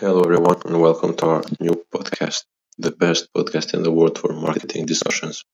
Hello, everyone, and welcome to our new podcast, the best podcast in the world for marketing discussions.